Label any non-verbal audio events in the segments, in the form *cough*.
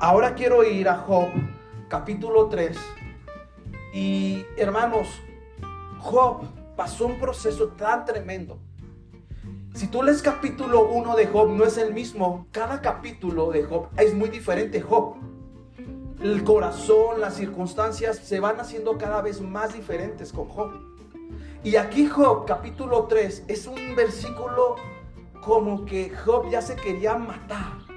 ahora quiero ir a Job, capítulo 3. Y hermanos, Job pasó un proceso tan tremendo. Si tú lees capítulo 1 de Job, no es el mismo. Cada capítulo de Job es muy diferente. Job, el corazón, las circunstancias se van haciendo cada vez más diferentes con Job. Y aquí Job, capítulo 3, es un versículo como que Job ya se quería matar.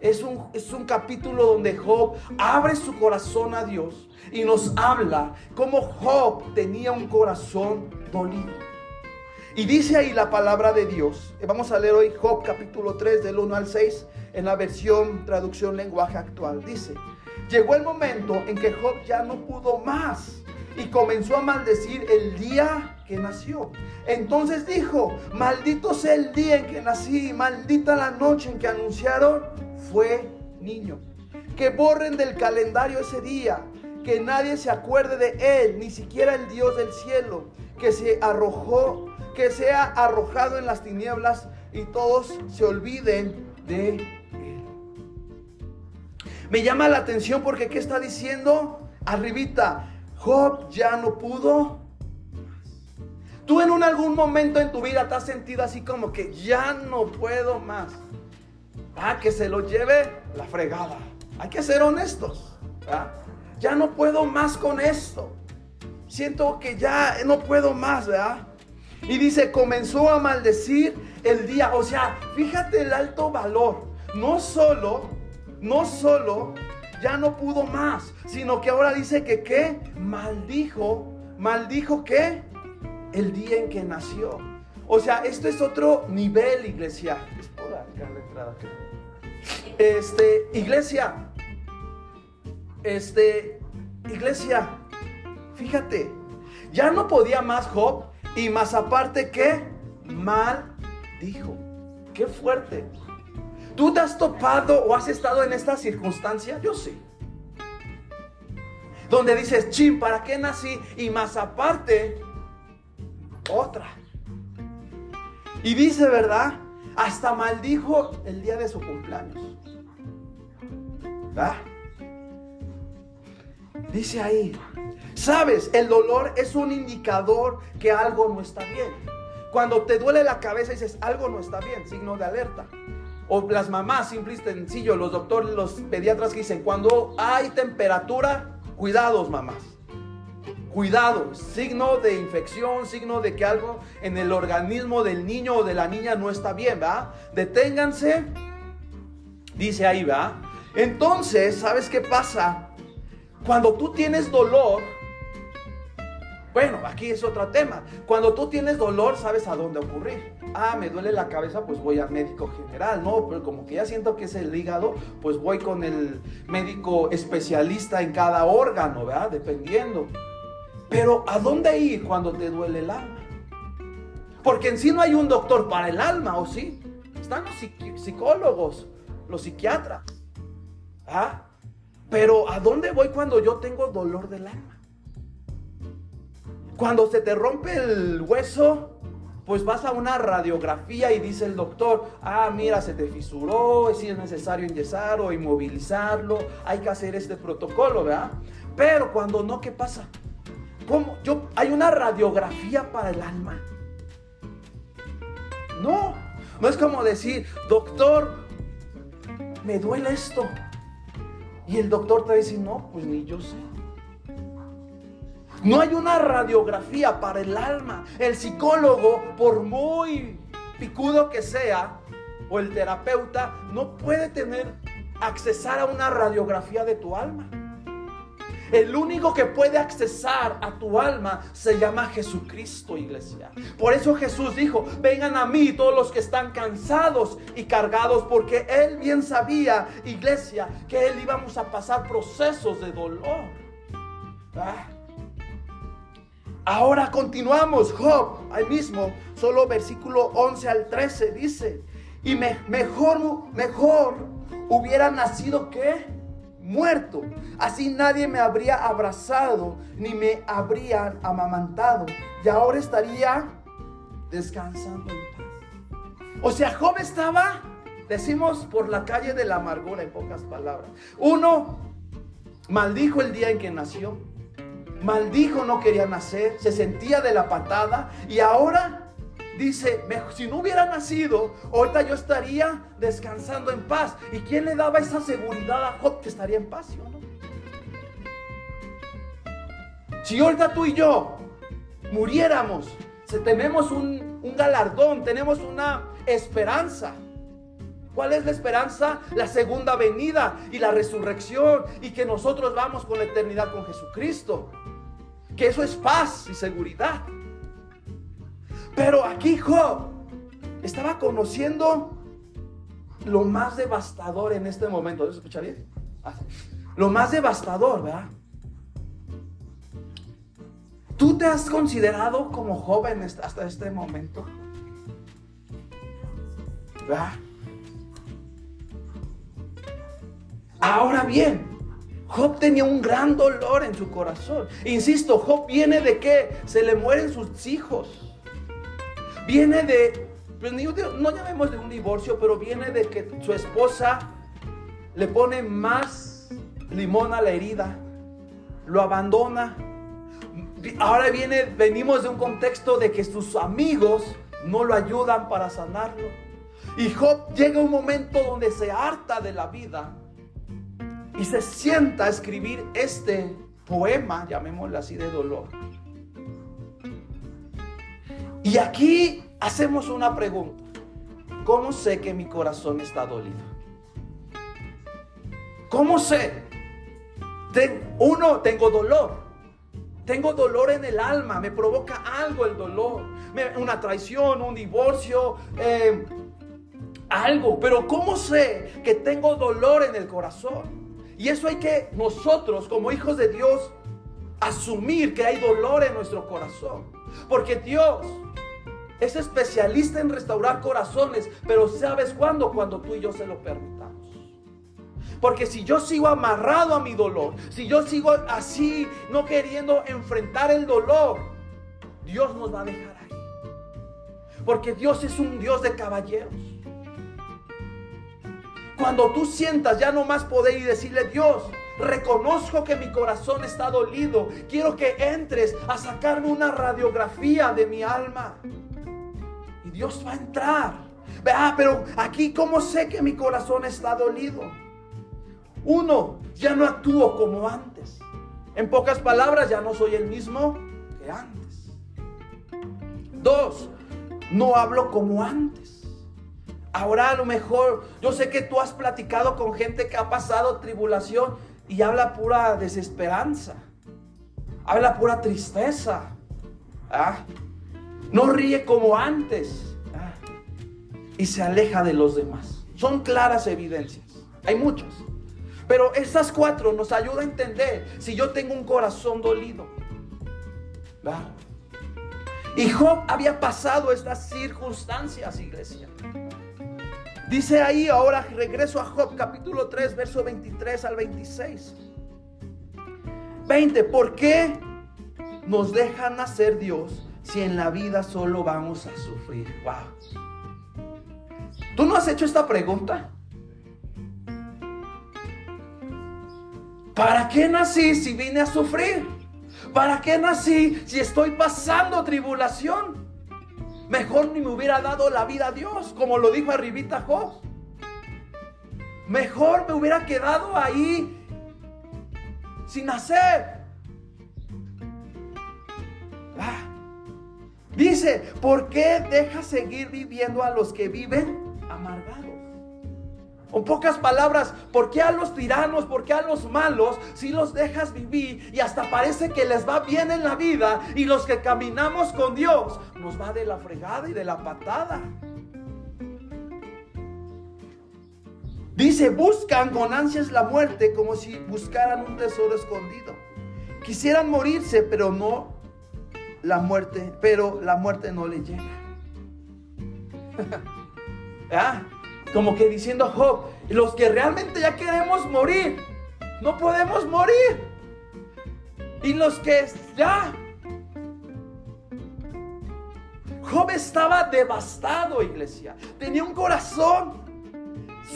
Es un, es un capítulo donde Job abre su corazón a Dios y nos habla cómo Job tenía un corazón dolido. Y dice ahí la palabra de Dios. Vamos a leer hoy Job capítulo 3 del 1 al 6 en la versión traducción lenguaje actual. Dice, llegó el momento en que Job ya no pudo más y comenzó a maldecir el día que nació. Entonces dijo, maldito sea el día en que nací, maldita la noche en que anunciaron fue niño. Que borren del calendario ese día, que nadie se acuerde de él, ni siquiera el Dios del cielo, que se arrojó que sea arrojado en las tinieblas y todos se olviden de él. Me llama la atención porque ¿qué está diciendo? Arribita, Job ya no pudo. Tú en algún momento en tu vida te has sentido así como que ya no puedo más. Ah, que se lo lleve la fregada. Hay que ser honestos. Ya no puedo más con esto. Siento que ya no puedo más, ¿verdad? Y dice, comenzó a maldecir el día. O sea, fíjate el alto valor. No solo, no solo ya no pudo más, sino que ahora dice que qué? Maldijo, maldijo qué? El día en que nació. O sea, esto es otro nivel, iglesia. Es por acá la entrada. Este, iglesia. Este, iglesia. Fíjate, ya no podía más Job y más aparte, ¿qué? Mal dijo. Qué fuerte. ¿Tú te has topado o has estado en esta circunstancia? Yo sí. Donde dices, chin, ¿para qué nací? Y más aparte, otra. Y dice, ¿verdad? Hasta maldijo el día de su cumpleaños. ¿Verdad? Dice ahí, Sabes, el dolor es un indicador que algo no está bien. Cuando te duele la cabeza dices, algo no está bien, signo de alerta. O las mamás, simple y sencillo, los doctores, los pediatras que dicen, cuando hay temperatura, cuidados mamás. Cuidado, signo de infección, signo de que algo en el organismo del niño o de la niña no está bien, ¿va? Deténganse, dice ahí, ¿va? Entonces, ¿sabes qué pasa? Cuando tú tienes dolor, bueno, aquí es otro tema. Cuando tú tienes dolor, sabes a dónde ocurrir. Ah, me duele la cabeza, pues voy al médico general. No, pero como que ya siento que es el hígado, pues voy con el médico especialista en cada órgano, ¿verdad? Dependiendo. Pero ¿a dónde ir cuando te duele el alma? Porque en sí no hay un doctor para el alma, ¿o sí? Están los psicólogos, los psiquiatras. ¿Ah? Pero ¿a dónde voy cuando yo tengo dolor del alma? Cuando se te rompe el hueso, pues vas a una radiografía y dice el doctor, ah, mira, se te fisuró, si es necesario enyesar o inmovilizarlo, hay que hacer este protocolo, ¿verdad? Pero cuando no, ¿qué pasa? ¿Cómo? Yo, hay una radiografía para el alma. No, no es como decir, doctor, me duele esto. Y el doctor te dice, no, pues ni yo sé. No hay una radiografía para el alma. El psicólogo, por muy picudo que sea, o el terapeuta, no puede tener, accesar a una radiografía de tu alma. El único que puede accesar a tu alma se llama Jesucristo, iglesia. Por eso Jesús dijo, vengan a mí todos los que están cansados y cargados, porque Él bien sabía, iglesia, que Él íbamos a pasar procesos de dolor. ¿Ah? Ahora continuamos, Job, ahí mismo, solo versículo 11 al 13 dice, y mejor, mejor hubiera nacido que muerto. Así nadie me habría abrazado ni me habrían amamantado. Y ahora estaría descansando en paz. O sea, Job estaba decimos por la calle de la amargura en pocas palabras. Uno maldijo el día en que nació, maldijo no quería nacer, se sentía de la patada y ahora dice, si no hubiera nacido, ahorita yo estaría descansando en paz. ¿Y quién le daba esa seguridad a Job que estaría en paz? no? Si ahorita tú y yo muriéramos, tenemos un, un galardón, tenemos una esperanza. ¿Cuál es la esperanza? La segunda venida y la resurrección y que nosotros vamos con la eternidad con Jesucristo. Que eso es paz y seguridad. Pero aquí Job estaba conociendo lo más devastador en este momento. ¿Se escucha bien? Ah, lo más devastador, ¿verdad? ¿Tú te has considerado como joven hasta este momento? ¿Verdad? Ahora bien, Job tenía un gran dolor en su corazón. Insisto, Job viene de que se le mueren sus hijos. Viene de, pues no llamemos de un divorcio, pero viene de que su esposa le pone más limón a la herida, lo abandona. Ahora viene, venimos de un contexto de que sus amigos no lo ayudan para sanarlo. Y Job llega un momento donde se harta de la vida y se sienta a escribir este poema, llamémosle así, de dolor. Y aquí hacemos una pregunta. ¿Cómo sé que mi corazón está dolido? ¿Cómo sé? uno, tengo dolor. Tengo dolor en el alma, me provoca algo el dolor. una traición, un divorcio, eh, algo. Pero ¿cómo sé que tengo dolor en el corazón? Y eso hay que nosotros como hijos de Dios asumir que hay dolor en nuestro corazón. Porque Dios es especialista en restaurar corazones, pero ¿sabes cuándo? Cuando tú y yo se lo permitamos. Porque si yo sigo amarrado a mi dolor, si yo sigo así, no queriendo enfrentar el dolor, Dios nos va a dejar ahí. Porque Dios es un Dios de caballeros. Cuando tú sientas ya no más poder y decirle, Dios, reconozco que mi corazón está dolido. Quiero que entres a sacarme una radiografía de mi alma. Dios va a entrar. Vea, pero aquí, ¿cómo sé que mi corazón está dolido? Uno, ya no actúo como antes. En pocas palabras, ya no soy el mismo que antes. Dos, no hablo como antes. Ahora a lo mejor, yo sé que tú has platicado con gente que ha pasado tribulación y habla pura desesperanza. Habla pura tristeza. ¿ah? No ríe como antes. ¿ah? Y se aleja de los demás. Son claras evidencias. Hay muchas. Pero estas cuatro nos ayudan a entender si yo tengo un corazón dolido. Y Job había pasado estas circunstancias, iglesia. Dice ahí, ahora regreso a Job capítulo 3, verso 23 al 26. 20, ¿por qué nos deja nacer Dios si en la vida solo vamos a sufrir? Wow. ¿Tú no has hecho esta pregunta? ¿Para qué nací si vine a sufrir? ¿Para qué nací si estoy pasando tribulación? Mejor ni me hubiera dado la vida a Dios, como lo dijo arribita Job. Mejor me hubiera quedado ahí sin hacer. Ah. Dice, ¿por qué deja seguir viviendo a los que viven amargados? Con pocas palabras, ¿por qué a los tiranos, por qué a los malos, si los dejas vivir y hasta parece que les va bien en la vida y los que caminamos con Dios nos va de la fregada y de la patada? Dice, buscan con ansias la muerte como si buscaran un tesoro escondido. Quisieran morirse, pero no la muerte, pero la muerte no le llega. *laughs* ¿Ah? Como que diciendo Job, los que realmente ya queremos morir, no podemos morir. Y los que ya... Job estaba devastado, iglesia. Tenía un corazón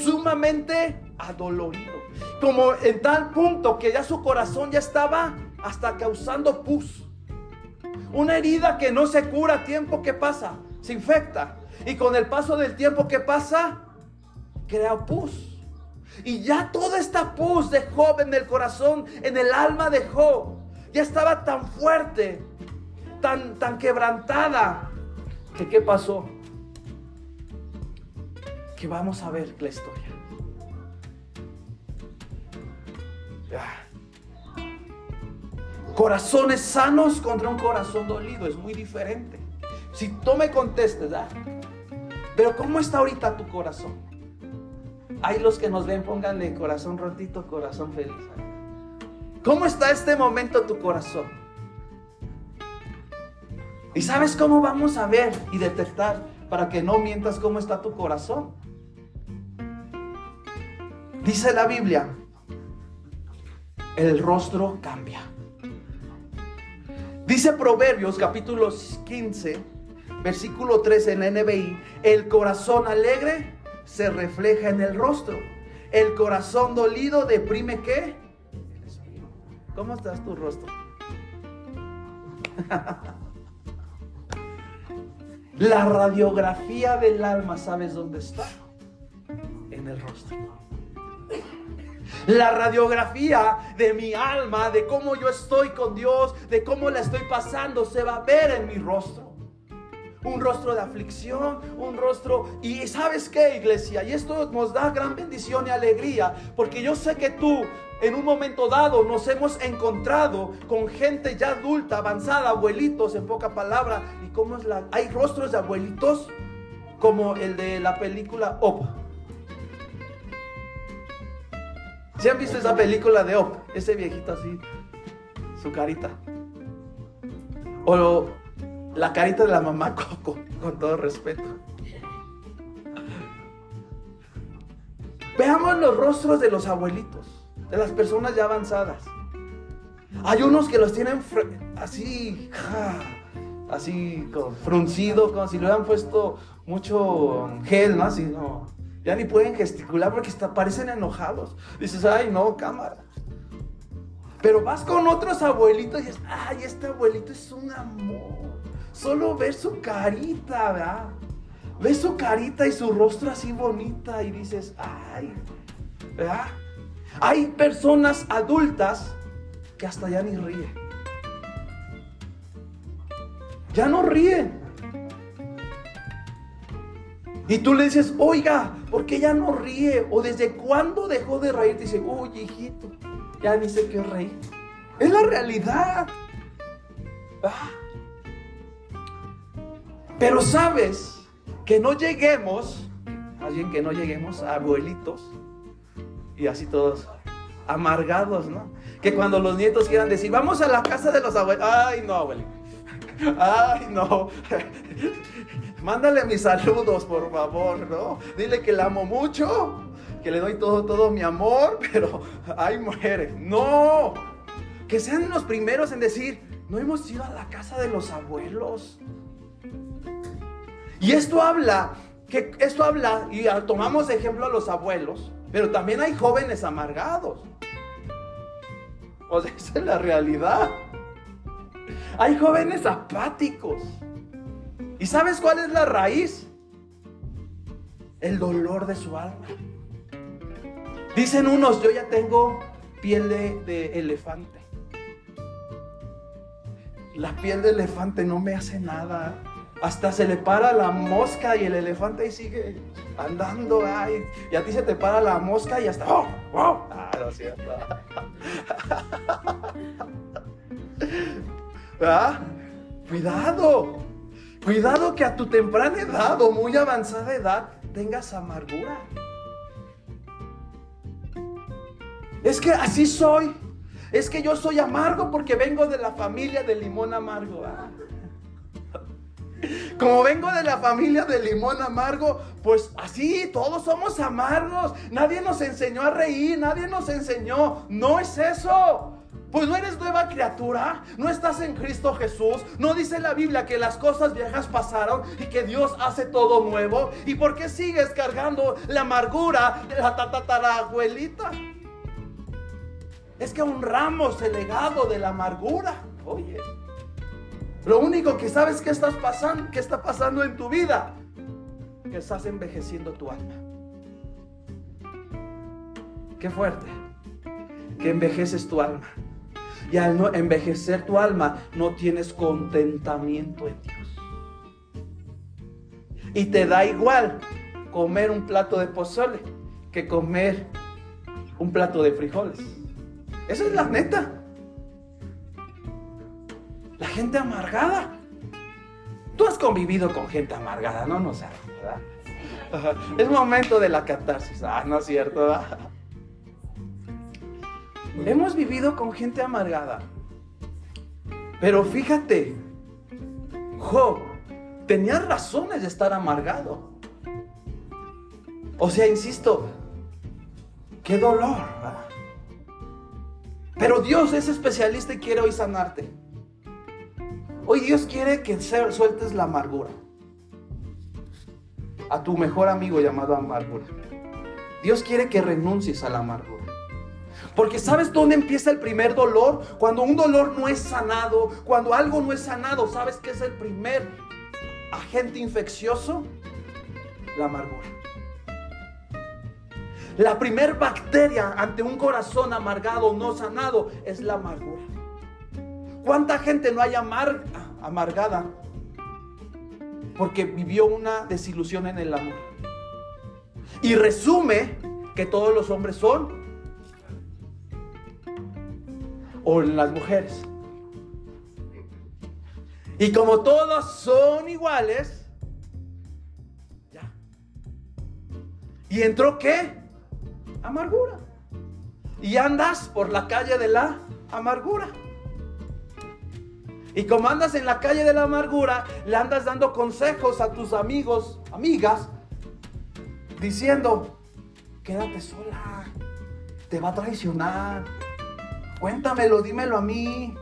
sumamente adolorido. Como en tal punto que ya su corazón ya estaba hasta causando pus. Una herida que no se cura tiempo, ¿qué pasa? Se infecta. Y con el paso del tiempo, ¿qué pasa? Crea pus. Y ya toda esta pus de Job en el corazón, en el alma de Job, ya estaba tan fuerte, tan, tan quebrantada, que ¿qué pasó? Que vamos a ver la historia. Corazones sanos contra un corazón dolido es muy diferente. Si tú me contestes, ¿ah? pero ¿cómo está ahorita tu corazón? Hay los que nos ven, pónganle corazón rotito, corazón feliz. ¿Cómo está este momento tu corazón? ¿Y sabes cómo vamos a ver y detectar para que no mientas cómo está tu corazón? Dice la Biblia, el rostro cambia. Dice Proverbios capítulo 15, versículo 13 en la NBI, el corazón alegre se refleja en el rostro. El corazón dolido deprime qué? ¿Cómo estás tu rostro? *laughs* La radiografía del alma, ¿sabes dónde está? En el rostro. La radiografía de mi alma, de cómo yo estoy con Dios, de cómo la estoy pasando, se va a ver en mi rostro. Un rostro de aflicción, un rostro... Y sabes qué, iglesia, y esto nos da gran bendición y alegría, porque yo sé que tú en un momento dado nos hemos encontrado con gente ya adulta, avanzada, abuelitos, en poca palabra. ¿Y cómo es la.? Hay rostros de abuelitos como el de la película Op. ¿Se han visto esa película de Op? Ese viejito así, su carita. O la carita de la mamá *laughs* Coco, con todo respeto. Veamos los rostros de los abuelitos, de las personas ya avanzadas. Hay unos que los tienen así, así fruncido, como si le hubieran puesto mucho gel, ¿no? Así, no. Ya ni pueden gesticular porque parecen enojados. Dices, ay, no, cámara. Pero vas con otros abuelitos y dices, ay, este abuelito es un amor. Solo ves su carita, ¿verdad? Ves su carita y su rostro así bonita y dices, ay, ¿verdad? Hay personas adultas que hasta ya ni ríen. Ya no ríen. Y tú le dices, oiga, ¿por qué ya no ríe? O desde cuándo dejó de reír. Dice, oye, hijito, ya ni sé qué reír. Es la realidad. Ah. Pero sabes que no lleguemos, más bien que no lleguemos a abuelitos y así todos amargados, ¿no? Que cuando los nietos quieran decir, vamos a la casa de los abuelos, ay, no, abuelito. Ay, no. Mándale mis saludos, por favor, ¿no? Dile que la amo mucho, que le doy todo, todo mi amor, *laughs* pero ay, muere. No. Que sean los primeros en decir, no hemos ido a la casa de los abuelos. Y esto habla, que esto habla, y tomamos ejemplo a los abuelos, pero también hay jóvenes amargados. O sea, *laughs* esa es la realidad. Hay jóvenes apáticos. ¿Y sabes cuál es la raíz? El dolor de su alma. Dicen unos, yo ya tengo piel de, elefante. La piel de elefante no me hace nada. Hasta se le para la mosca y el elefante ahí sigue andando. Ay, y a ti se te para la mosca y hasta... ¡Oh! ¡Oh! Ah, no cierto. *laughs* ¿Ah? Cuidado. Cuidado que a tu temprana edad o muy avanzada edad tengas amargura. Es que así soy. Es que yo soy amargo porque vengo de la familia de limón amargo. Como vengo de la familia de limón amargo, pues así, todos somos amargos. Nadie nos enseñó a reír, nadie nos enseñó. No es eso. Pues no eres nueva criatura, no estás en Cristo Jesús, no dice la Biblia que las cosas viejas pasaron y que Dios hace todo nuevo. ¿Y por qué sigues cargando la amargura de la tatarabuelita? Es que honramos el legado de la amargura. Oye, lo único que sabes que estás pasando, que está pasando en tu vida, que estás envejeciendo tu alma. Qué fuerte. Que envejeces tu alma. Y al no envejecer tu alma, no tienes contentamiento en Dios. Y te da igual comer un plato de pozole que comer un plato de frijoles. Esa es la neta. La gente amargada. Tú has convivido con gente amargada, no no sabes, ¿verdad? *laughs* Es momento de la catarsis. Ah, no es cierto. *laughs* Hemos vivido con gente amargada. Pero fíjate, Job tenía razones de estar amargado. O sea, insisto, qué dolor. Pero Dios es especialista y quiere hoy sanarte. Hoy Dios quiere que sueltes la amargura. A tu mejor amigo llamado amargura. Dios quiere que renuncies a la amargura. Porque ¿sabes dónde empieza el primer dolor? Cuando un dolor no es sanado, cuando algo no es sanado, ¿sabes qué es el primer agente infeccioso? La amargura. La primer bacteria ante un corazón amargado, no sanado, es la amargura. ¿Cuánta gente no hay amargada? Porque vivió una desilusión en el amor. Y resume que todos los hombres son o las mujeres. Y como todos son iguales, ya. ¿Y entró qué? Amargura. Y andas por la calle de la amargura. Y como andas en la calle de la amargura, le andas dando consejos a tus amigos, amigas, diciendo, quédate sola, te va a traicionar, Cuéntamelo, dímelo a mí.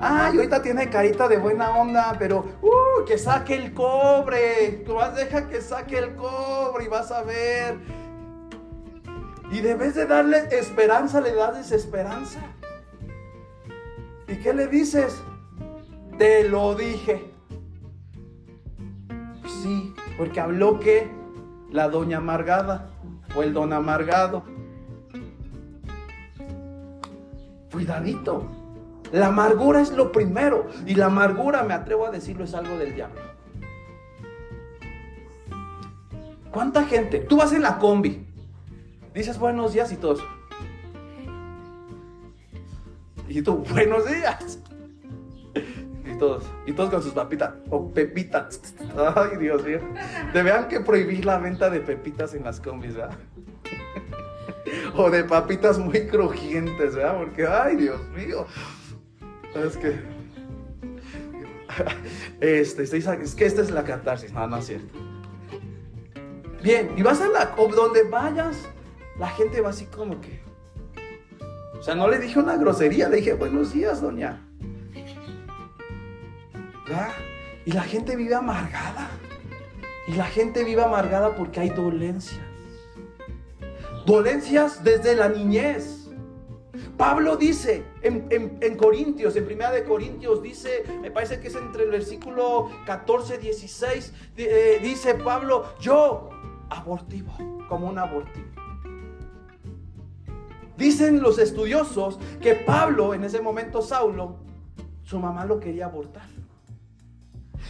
Ay, ahorita tiene carita de buena onda, pero uh, que saque el cobre. Tú vas, deja que saque el cobre y vas a ver. Y debes de darle esperanza, le das desesperanza. ¿Y qué le dices? Te lo dije. Sí, porque habló que la doña amargada o el don amargado. Cuidadito. La amargura es lo primero. Y la amargura, me atrevo a decirlo, es algo del diablo. ¿Cuánta gente? Tú vas en la combi. Dices buenos días y todos. Y tú, buenos días. Y todos, y todos con sus papitas o pepitas. Ay, Dios mío. Deberían que prohibir la venta de pepitas en las combis, ¿verdad? O de papitas muy crujientes, ¿verdad? Porque, ay, Dios mío. Es que. Este, es que esta es la catarsis. No, no es cierto. Bien, y vas a la. O donde vayas, la gente va así como que. O sea, no le dije una grosería, le dije buenos días, doña. Y la gente vive amargada. Y la gente vive amargada porque hay dolencia. Dolencias desde la niñez. Pablo dice en, Corintios, en primera de Corintios, dice, me parece que es entre el versículo 14, 16, eh, dice Pablo, yo abortivo, como un abortivo. Dicen los estudiosos que Pablo, en ese momento Saulo, su mamá lo quería abortar.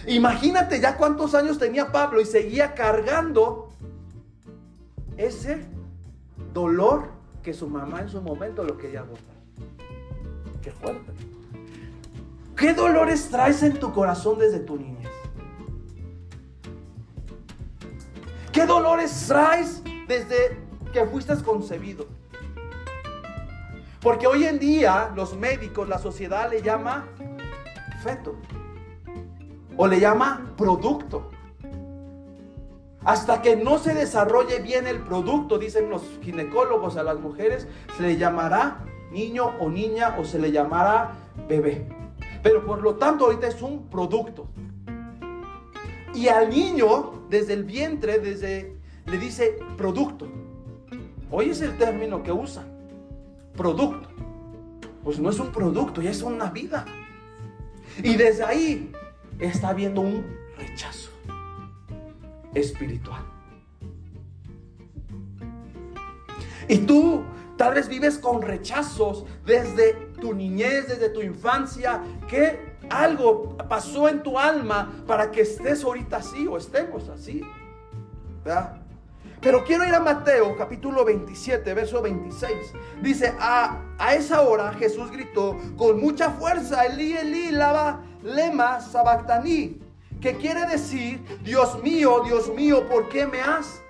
Imagínate ya cuántos años tenía Pablo y seguía cargando ese dolor que su mamá en su momento lo quería abortar. Qué fuerte. ¿Qué dolores traes en tu corazón desde tu niñez? ¿Qué dolores traes desde que fuiste concebido? Porque hoy en día los médicos, la sociedad le llama feto o le llama producto. Hasta que no se desarrolle bien el producto, dicen los ginecólogos a las mujeres, se le llamará niño o niña o se le llamará bebé. Pero por lo tanto ahorita es un producto. Y al niño, desde el vientre, desde, le dice producto. Hoy es el término que usa. Producto. Pues no es un producto, ya es una vida. Y desde ahí está habiendo un rechazo espiritual. Y tú tal vez vives con rechazos desde tu niñez, desde tu infancia, que algo pasó en tu alma para que estés ahorita así o estemos así. Pero quiero ir a Mateo capítulo 27, verso 26. Dice, a, a esa hora Jesús gritó con mucha fuerza, Elí, Elí, lava, lema, sabactaní, que quiere decir, Dios mío, Dios mío, ¿por qué me has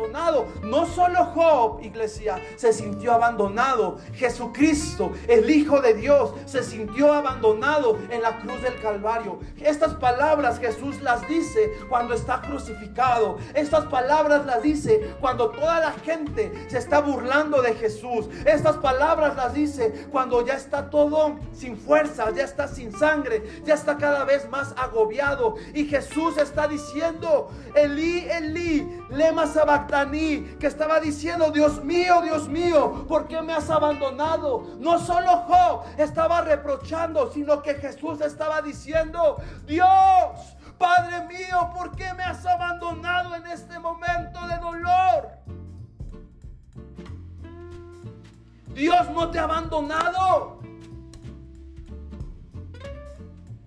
abandonado. No solo Job, iglesia, se sintió abandonado. Jesucristo, el Hijo de Dios, se sintió abandonado en la cruz del Calvario. Estas palabras Jesús las dice cuando está crucificado. Estas palabras las dice cuando toda la gente se está burlando de Jesús. Estas palabras las dice cuando ya está todo sin fuerza, ya está sin sangre, ya está cada vez más agobiado. Y Jesús está diciendo, Elí, Elí, lema que estaba diciendo, Dios mío, Dios mío, ¿por qué me has abandonado? No solo Job estaba reprochando, sino que Jesús estaba diciendo, Dios, Padre mío, ¿por qué me has abandonado en este momento de dolor? Dios no te ha abandonado.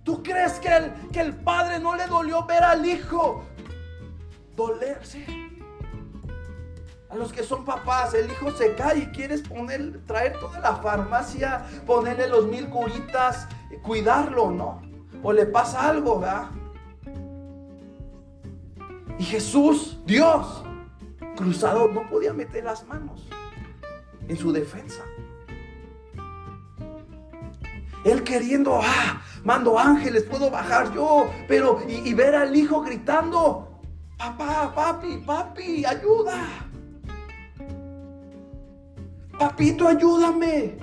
¿Tú crees que el, que el padre no le dolió ver al hijo dolerse? A los que son papás, el hijo se cae y quieres poner, traer toda la farmacia, ponerle los mil curitas, cuidarlo, ¿no? O le pasa algo, ¿verdad? Y Jesús, Dios, cruzado, no podía meter las manos en su defensa. Él queriendo, ah, mando ángeles, puedo bajar yo, pero y, y ver al hijo gritando, papá, papi, papi, ayuda. Papito, ayúdame.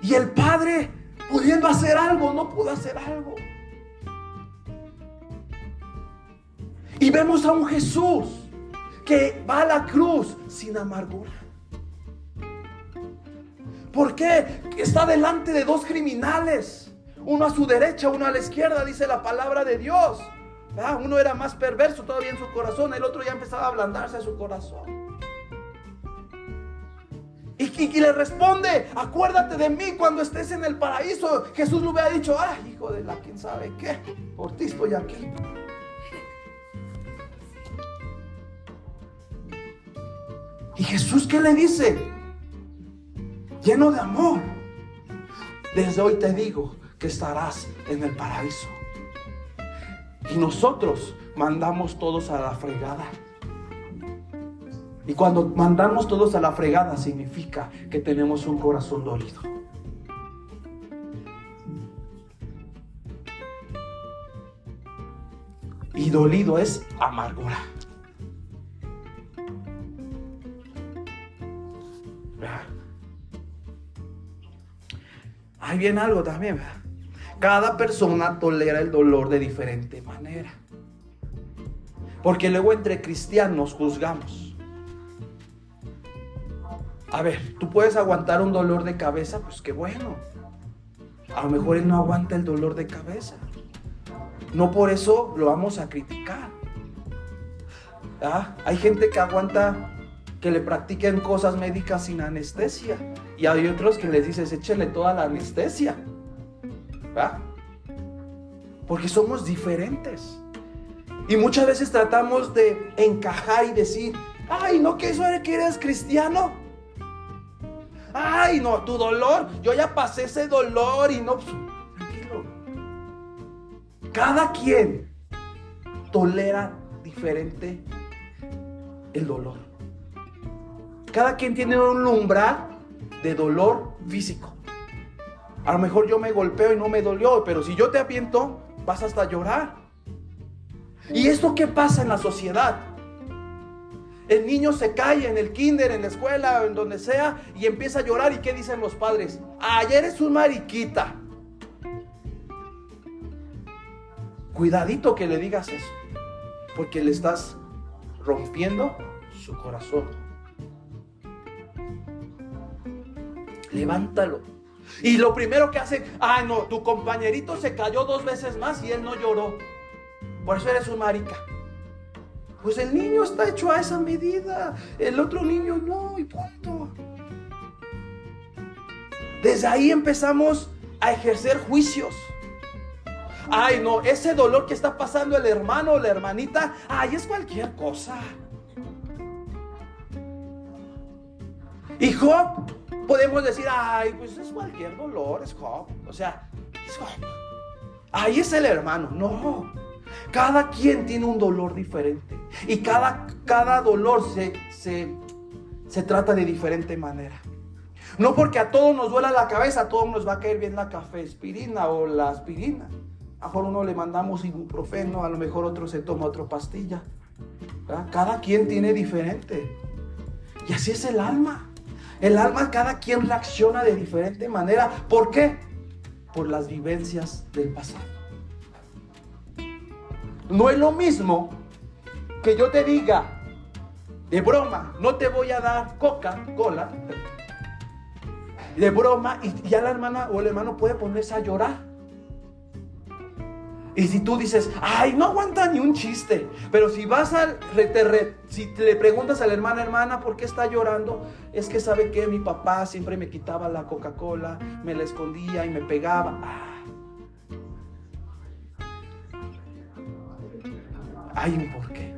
Y el padre, pudiendo hacer algo, no pudo hacer algo. Y vemos a un Jesús que va a la cruz sin amargura. ¿Por qué? Está delante de dos criminales. Uno a su derecha, uno a la izquierda, dice la palabra de Dios. Uno era más perverso todavía en su corazón, el otro ya empezaba a ablandarse a su corazón. Y, le responde, acuérdate de mí cuando estés en el paraíso. Jesús le hubiera dicho, ay, hijo de la quién sabe qué, por ti estoy aquí. Y Jesús, ¿qué le dice? Lleno de amor. Desde hoy te digo que estarás en el paraíso. Y nosotros mandamos todos a la fregada. Y cuando mandamos todos a la fregada significa que tenemos un corazón dolido. Y dolido es amargura. Hay bien algo también, Cada persona tolera el dolor de diferente manera. Porque luego entre cristianos juzgamos. A ver, tú puedes aguantar un dolor de cabeza, pues qué bueno. A lo mejor él no aguanta el dolor de cabeza. No por eso lo vamos a criticar. ¿Ah? Hay gente que aguanta que le practiquen cosas médicas sin anestesia. Y hay otros que les dices, échele toda la anestesia. ¿Ah? Porque somos diferentes. Y muchas veces tratamos de encajar y decir, ay, no, que eso que eres cristiano. Ay, no, tu dolor, yo ya pasé ese dolor y no. Pues, tranquilo. Cada quien tolera diferente el dolor. Cada quien tiene un umbral de dolor físico. A lo mejor yo me golpeo y no me dolió, pero si yo te apiento, vas hasta llorar. ¿Y esto qué pasa en la sociedad? El niño se cae en el kinder, en la escuela, en donde sea, y empieza a llorar. ¿Y qué dicen los padres? Ayer es un mariquita. Cuidadito que le digas eso, porque le estás rompiendo su corazón. Levántalo. Y lo primero que hace, ah, no, tu compañerito se cayó dos veces más y él no lloró. Por eso eres un marica. Pues el niño está hecho a esa medida, el otro niño no, y punto. Desde ahí empezamos a ejercer juicios. Ay, no, ese dolor que está pasando el hermano o la hermanita, ay, es cualquier cosa. Y Job, podemos decir, ay, pues es cualquier dolor, es Job. O sea, es Job. Ay, es el hermano. No, cada quien tiene un dolor diferente. Y cada, cada dolor se, se, se trata de diferente manera. No porque a todos nos duela la cabeza, a todos nos va a caer bien la café aspirina o la aspirina. A lo mejor uno le mandamos ibuprofeno, a lo mejor otro se toma otra pastilla. Cada quien tiene diferente. Y así es el alma. El alma, cada quien reacciona de diferente manera. ¿Por qué? Por las vivencias del pasado. No es lo mismo que yo te diga de broma, no te voy a dar Coca-Cola. De broma, y ya la hermana o el hermano puede ponerse a llorar. Y si tú dices, ay, no aguanta ni un chiste, pero si vas al, si le preguntas a la hermana, hermana, ¿por qué está llorando? Es que sabe que mi papá siempre me quitaba la Coca-Cola, me la escondía y me pegaba. Ah. Hay un porqué.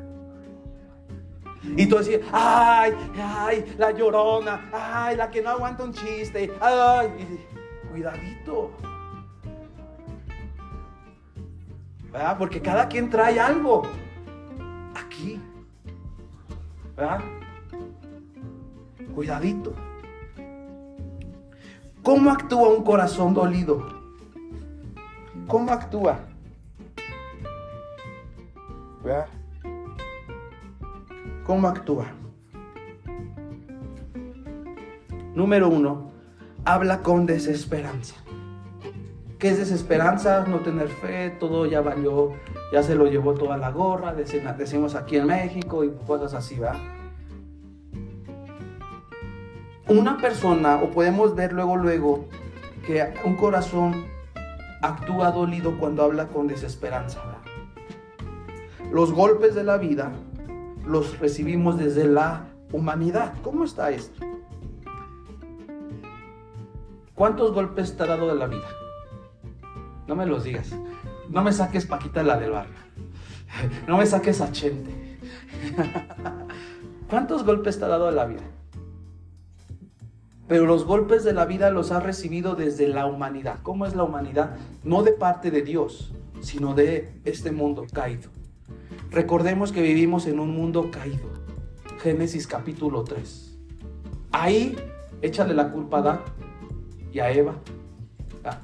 Y tú decís, ay, ay, la llorona, ay, la que no aguanta un chiste, ay, cuidadito. ¿verdad? Porque cada quien trae algo aquí, ¿verdad? Cuidadito. ¿Cómo actúa un corazón dolido? ¿Cómo actúa? ¿Verdad? ¿Cómo actúa? Número uno, habla con desesperanza. ¿Qué es desesperanza? No tener fe, todo ya valió, ya se lo llevó toda la gorra, decimos aquí en México y cosas así, ¿va? Una persona, o podemos ver luego, luego, que un corazón actúa dolido cuando habla con desesperanza. Los golpes de la vida los recibimos desde la humanidad. ¿Cómo está esto? ¿Cuántos golpes te ha dado de la vida? No me los digas. No me saques Paquita la del barrio. No me saques a Chente. *laughs* ¿Cuántos golpes te ha dado la vida? Pero los golpes de la vida los ha recibido desde la humanidad. ¿Cómo es la humanidad? No de parte de Dios, sino de este mundo caído. Recordemos que vivimos en un mundo caído. Génesis capítulo 3. Ahí échale la culpa a Adán y a Eva. Ah,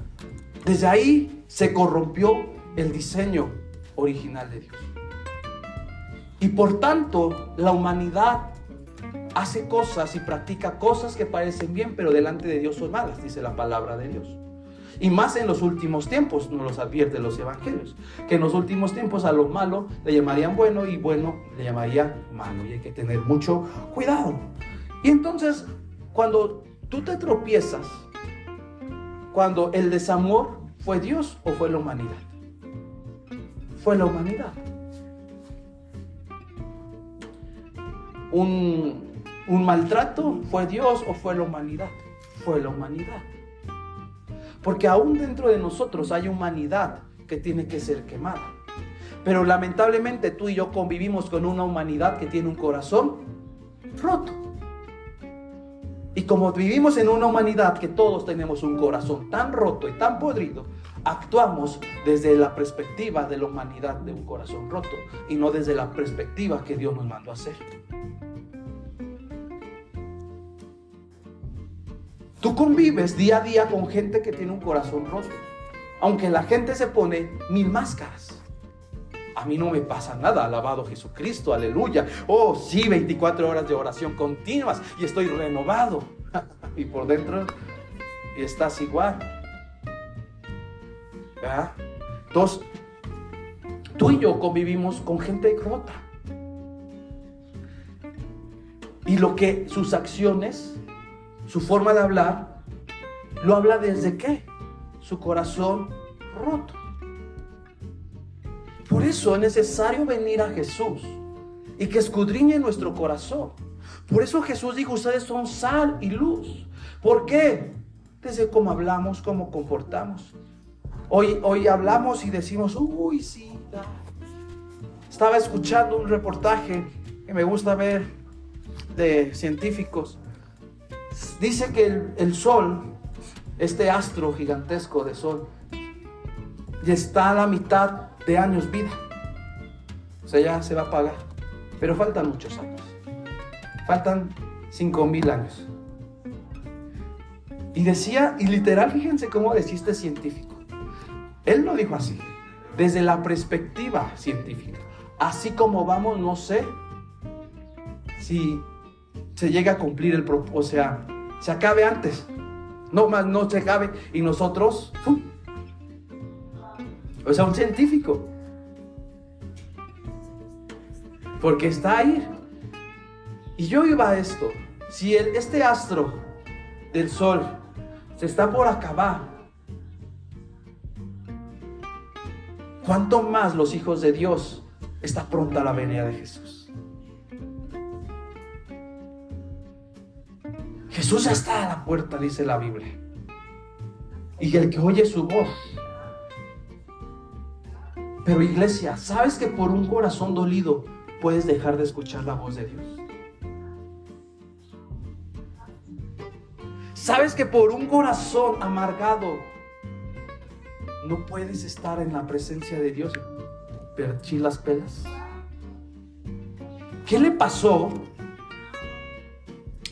desde ahí se corrompió el diseño original de Dios. Y por tanto, la humanidad hace cosas y practica cosas que parecen bien, pero delante de Dios son malas, dice la palabra de Dios. Y más en los últimos tiempos, nos los advierten los evangelios, que en los últimos tiempos a lo malo le llamarían bueno y bueno le llamarían malo. Y hay que tener mucho cuidado. Y entonces, cuando tú te tropiezas, cuando el desamor ¿Fue Dios o fue la humanidad? Fue la humanidad. Un, maltrato fue Dios o fue la humanidad? Fue la humanidad. Porque aún dentro de nosotros hay humanidad que tiene que ser quemada. Pero lamentablemente tú y yo convivimos con una humanidad que tiene un corazón roto. Y como vivimos en una humanidad que todos tenemos un corazón tan roto y tan podrido, actuamos desde la perspectiva de la humanidad de un corazón roto y no desde la perspectiva que Dios nos mandó hacer. Tú convives día a día con gente que tiene un corazón roto, aunque la gente se pone mil máscaras. a mí no me pasa nada, alabado Jesucristo, aleluya. Oh, sí, 24 horas de oración continuas y estoy renovado. *laughs* y por dentro estás igual. ¿Verdad? Entonces, tú y yo convivimos con gente rota. Y lo que sus acciones, su forma de hablar, lo habla desde qué? Su corazón roto. Por eso es necesario venir a Jesús y que escudriñe nuestro corazón. Por eso Jesús dijo, ustedes son sal y luz. ¿Por qué? Desde cómo hablamos, cómo comportamos. Hoy, hoy hablamos y decimos, uy, sí. Estaba escuchando un reportaje que me gusta ver de científicos. Dice que el, sol, este astro gigantesco de sol, ya está a la mitad de años vida. O sea, ya se va a apagar. Pero faltan muchos años. Faltan 5000 años. Y decía, y literal, fíjense cómo decía este científico. Él lo dijo así, desde la perspectiva científica. Así como vamos, no sé si se llega a cumplir el propósito, o sea, se acabe antes. No más, no se acabe. Y nosotros, o sea, un científico. Porque está ahí. Y yo iba a esto. Si el, este astro del sol se está por acabar, ¿cuánto más los hijos de Dios está pronta la venida de Jesús? Jesús ya está a la puerta, dice la Biblia. Y el que oye su voz. Pero iglesia, ¿sabes que por un corazón dolido puedes dejar de escuchar la voz de Dios? ¿Sabes que por un corazón amargado no puedes estar en la presencia de Dios y las pelas? ¿Qué le pasó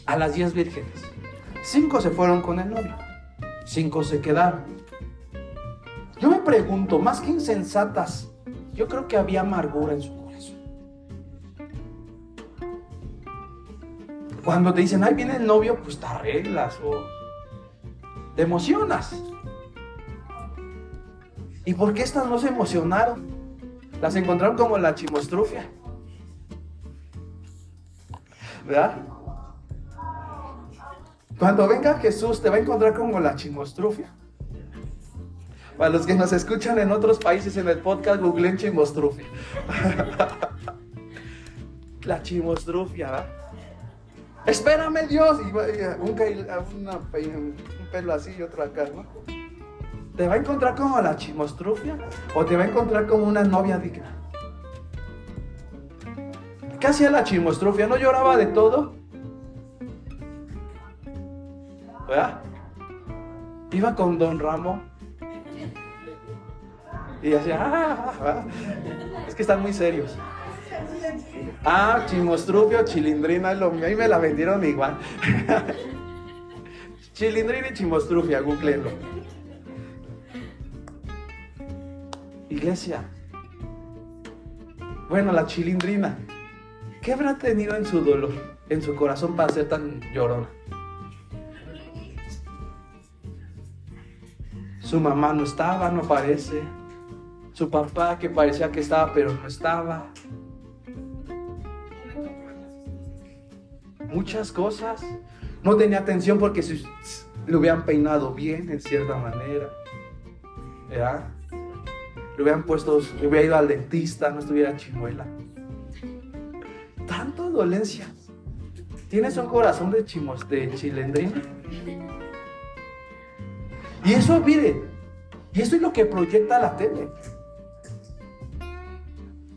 a las diez vírgenes? Cinco se fueron con el novio, cinco se quedaron. Yo me pregunto, más que insensatas, yo creo que había amargura en su corazón. Cuando te dicen, ahí viene el novio, pues te arreglas o te emocionas. ¿Y por qué estas no se emocionaron? Las encontraron como la chimostrufia. ¿Verdad? Cuando venga Jesús te va a encontrar como la chimostrufia. Para los que nos escuchan en otros países en el podcast, googleen chimostrufia. *laughs* la chimostrufia, ¿verdad? Espérame Dios. Y un, pelo así y otro acá, ¿no? ¿Te va a encontrar como la chimostrufia? ¿O te va a encontrar como una novia digna? ¿Qué hacía la chimostrufia? ¿No lloraba de todo? ¿Verdad? Iba con Don Ramo y hacía, ah, ah, ah". es que están muy serios. Ah, chimostrufio, chilindrina, lo, ahí me la vendieron igual. *laughs* chilindrina y chimostrufia, googleenlo. Iglesia. Bueno, la chilindrina. ¿Qué habrá tenido en su dolor, en su corazón para ser tan llorona? Su mamá no estaba, no parece. Su papá que parecía que estaba, pero no estaba. Muchas cosas. No tenía atención porque se, lo hubieran peinado bien, en cierta manera. ¿Verdad? Le hubieran puesto, le hubiera ido al dentista, no estuviera chimuela. Tanto dolencia. ¿Tienes un corazón de, chimos, de chilendrina? Y eso, mire, y eso es lo que proyecta la tele.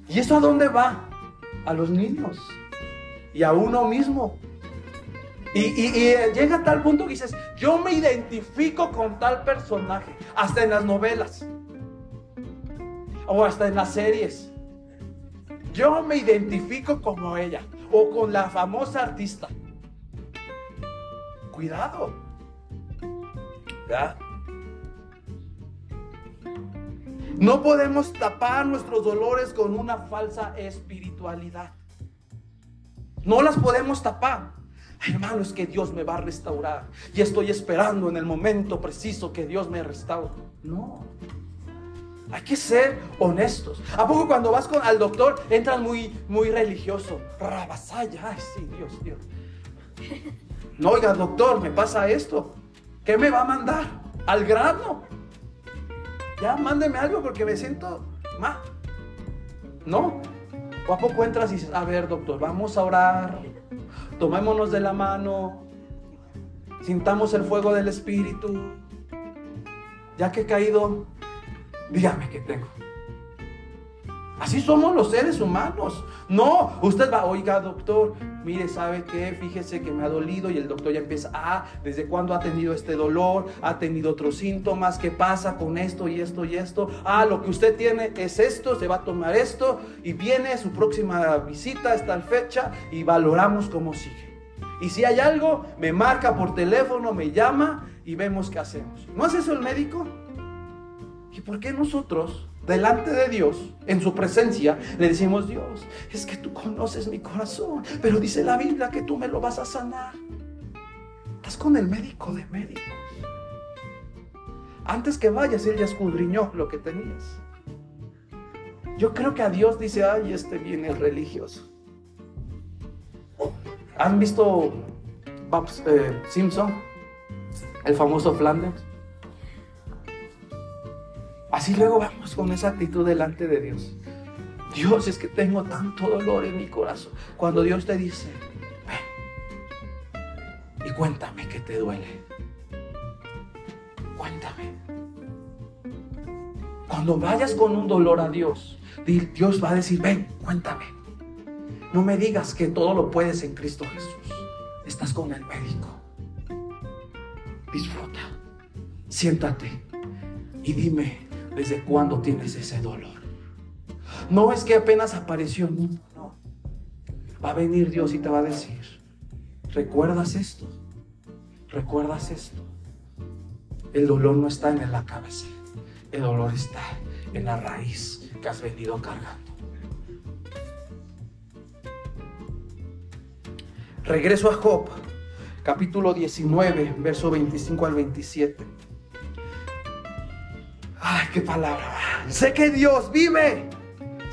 ¿Y eso a dónde va? A los niños y a uno mismo. Y, llega a tal punto que dices, yo me identifico con tal personaje, hasta en las novelas, o hasta en las series. Yo me identifico como ella, o con la famosa artista. Cuidado. ¿Ya? No podemos tapar nuestros dolores con una falsa espiritualidad. No las podemos tapar. hermano, es que Dios me va a restaurar. Y estoy esperando en el momento preciso que Dios me restaure. No. Hay que ser honestos. ¿A poco cuando vas con, al doctor entras muy, muy religioso? Rabasaya. Ay, sí, Dios, Dios. No, oiga, doctor, me pasa esto. ¿Qué me va a mandar? Al grano. Ya, mándeme algo porque me siento mal. ¿No? ¿O a poco entras y dices, a ver, doctor, vamos a orar, tomémonos de la mano, sintamos el fuego del Espíritu, ya que he caído, dígame qué tengo. Así somos los seres humanos. No, usted va, oiga doctor, mire, ¿sabe qué? Fíjese que me ha dolido y el doctor ya empieza, ah, ¿desde cuándo ha tenido este dolor? ¿Ha tenido otros síntomas? ¿Qué pasa con esto y esto y esto? Ah, lo que usted tiene es esto, se va a tomar esto y viene su próxima visita, esta fecha y valoramos cómo sigue. Y si hay algo, me marca por teléfono, me llama y vemos qué hacemos. ¿No es eso el médico? ¿Y por qué nosotros delante de Dios, en su presencia, le decimos, Dios, es que tú conoces mi corazón, pero dice la Biblia que tú me lo vas a sanar. Estás con el médico de médicos. Antes que vayas, Él ya escudriñó lo que tenías. Yo creo que a Dios dice, ay, este viene el religioso. ¿Han visto eh, Simpson? El famoso Flanders. Así luego vamos con esa actitud delante de Dios. Dios, es que tengo tanto dolor en mi corazón. Cuando Dios te dice, ven y cuéntame qué te duele. Cuéntame. Cuando vayas con un dolor a Dios, Dios va a decir, ven, cuéntame. No me digas que todo lo puedes en Cristo Jesús. Estás con el médico. Disfruta. Siéntate y dime, ¿Desde cuándo tienes ese dolor? No es que apenas apareció, no, no. Va a venir Dios y te va a decir, ¿recuerdas esto? ¿Recuerdas esto? El dolor no está en la cabeza, el dolor está en la raíz que has venido cargando. Regreso a Job, capítulo 19, verso 25 al 27. Ay, qué palabra. Sé que Dios vive.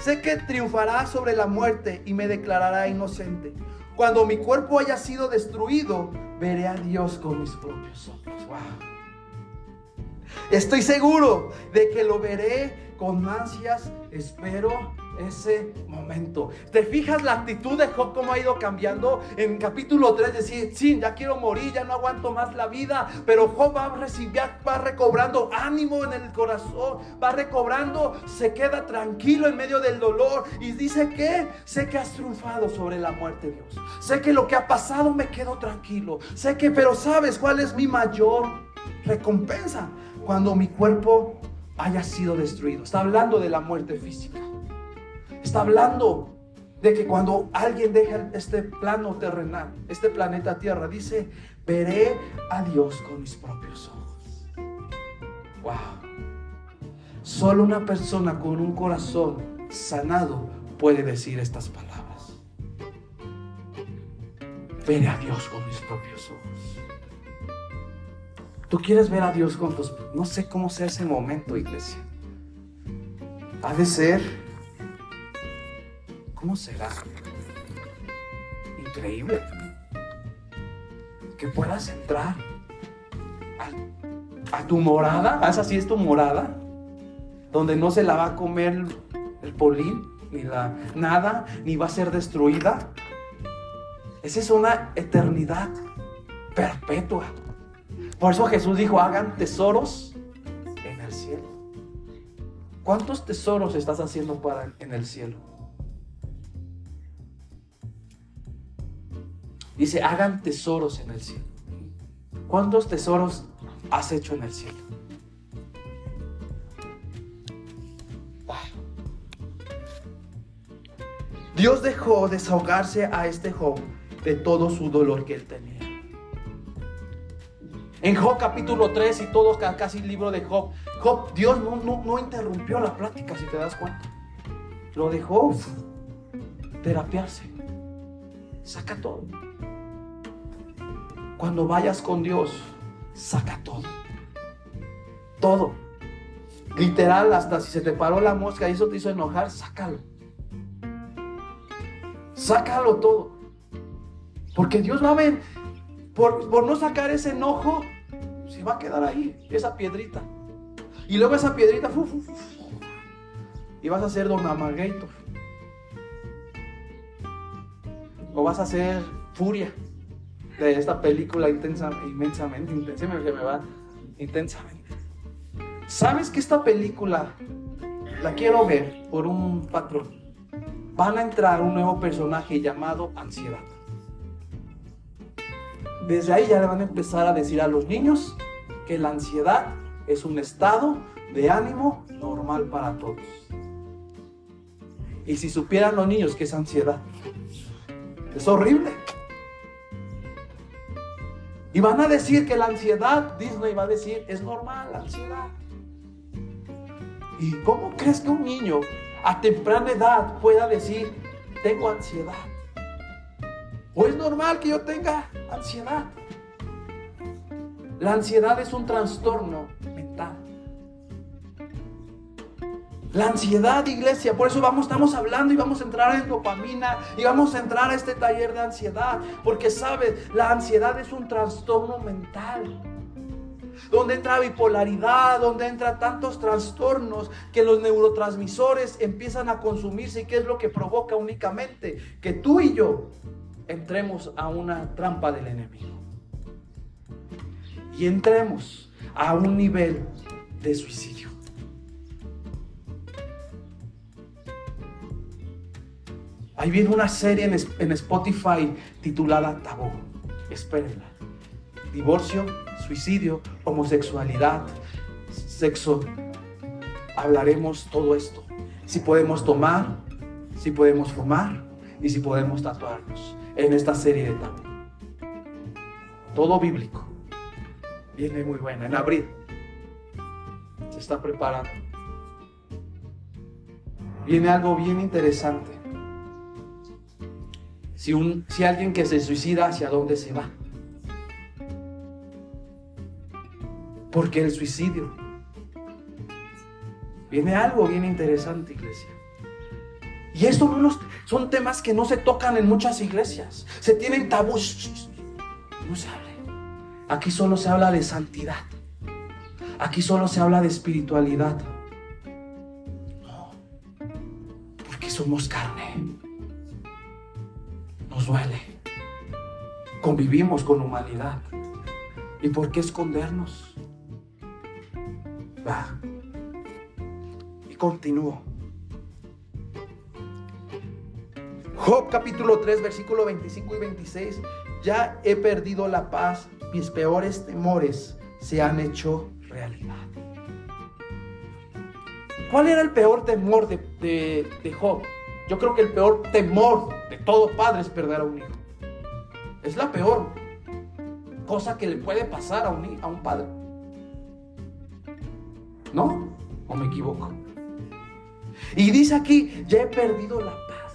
Sé que triunfará sobre la muerte y me declarará inocente. Cuando mi cuerpo haya sido destruido, veré a Dios con mis propios ojos. Wow. Estoy seguro de que lo veré con ansias. Espero ese momento. ¿Te fijas la actitud de Job cómo ha ido cambiando? En capítulo 3 decir, sí, ya quiero morir, ya no aguanto más la vida, pero Job va, recibir, va recobrando ánimo en el corazón, va recobrando, se queda tranquilo en medio del dolor y dice que sé que has triunfado sobre la muerte, Dios. Sé que lo que ha pasado me quedo tranquilo. Sé que, pero ¿sabes cuál es mi mayor recompensa? Cuando mi cuerpo haya sido destruido. Está hablando de la muerte física. Está hablando de que cuando alguien deja este plano terrenal, este planeta Tierra, dice, veré a Dios con mis propios ojos. Wow. Solo una persona con un corazón sanado puede decir estas palabras. Veré a Dios con mis propios ojos. Tú quieres ver a Dios con tus... No sé cómo sea ese momento, iglesia. Ha de ser ¿Cómo será? Increíble. Que puedas entrar a, tu morada. ¿Esa sí es tu morada? Donde no se la va a comer el polín, ni la nada, ni va a ser destruida. Esa es una eternidad perpetua. Por eso Jesús dijo, hagan tesoros en el cielo. ¿Cuántos tesoros estás haciendo para en el cielo? Dice, hagan tesoros en el cielo. ¿Cuántos tesoros has hecho en el cielo? Dios dejó desahogarse a este joven de todo su dolor que él tenía. En Job capítulo 3 y todo casi el libro de Job, Job, Dios no, no, no interrumpió la plática, si te das cuenta. Lo dejó terapiarse. Saca todo. Cuando vayas con Dios, saca todo. Todo. Literal, hasta si se te paró la mosca y eso te hizo enojar, sácalo. Sácalo todo. Porque Dios va a ver, por, no sacar ese enojo, se va a quedar ahí, esa piedrita. Y luego esa piedrita, y vas a ser Don Amargator. O vas a ser Furia de esta película intensa, inmensamente, intensa, me va intensamente. ¿Sabes que esta película la quiero ver por un patrón? Van a entrar un nuevo personaje llamado ansiedad. Desde ahí ya le van a empezar a decir a los niños que la ansiedad es un estado de ánimo normal para todos. Y si supieran los niños que es ansiedad, es horrible. Y van a decir que la ansiedad, Disney va a decir, es normal la ansiedad. ¿Y cómo crees que un niño a temprana edad pueda decir, tengo ansiedad? ¿O es normal que yo tenga ansiedad? La ansiedad es un trastorno La ansiedad, iglesia, por eso vamos, estamos hablando y vamos a entrar en dopamina y vamos a entrar a este taller de ansiedad, porque sabes, la ansiedad es un trastorno mental. Donde entra bipolaridad, donde entra tantos trastornos que los neurotransmisores empiezan a consumirse y qué es lo que provoca únicamente que tú y yo entremos a una trampa del enemigo. Y entremos a un nivel de suicidio. Ahí viene una serie en, Spotify titulada Tabú. Espérenla. Divorcio, suicidio, homosexualidad, sexo. Hablaremos todo esto. Si podemos tomar, si podemos fumar y si podemos tatuarnos en esta serie de Tabú. Todo bíblico. Viene muy buena. En abril. Se está preparando. Viene algo bien interesante. Si, alguien que se suicida, ¿hacia dónde se va? Porque el suicidio. Viene algo bien interesante, iglesia. Y esto son temas que no se tocan en muchas iglesias. Se tienen tabús. No se habla. Aquí solo se habla de santidad. Aquí solo se habla de espiritualidad. No. Porque somos carne nos duele. Convivimos con humanidad. ¿Y por qué escondernos? Y continúo. Job capítulo 3, versículo 25 y 26. Ya he perdido la paz, mis peores temores se han hecho realidad. ¿Cuál era el peor temor de Job? Yo creo que el peor temor de todo padre es perder a un hijo. Es la peor cosa que le puede pasar a un, a un padre. ¿No? ¿O me equivoco? Y dice aquí, ya he perdido la paz.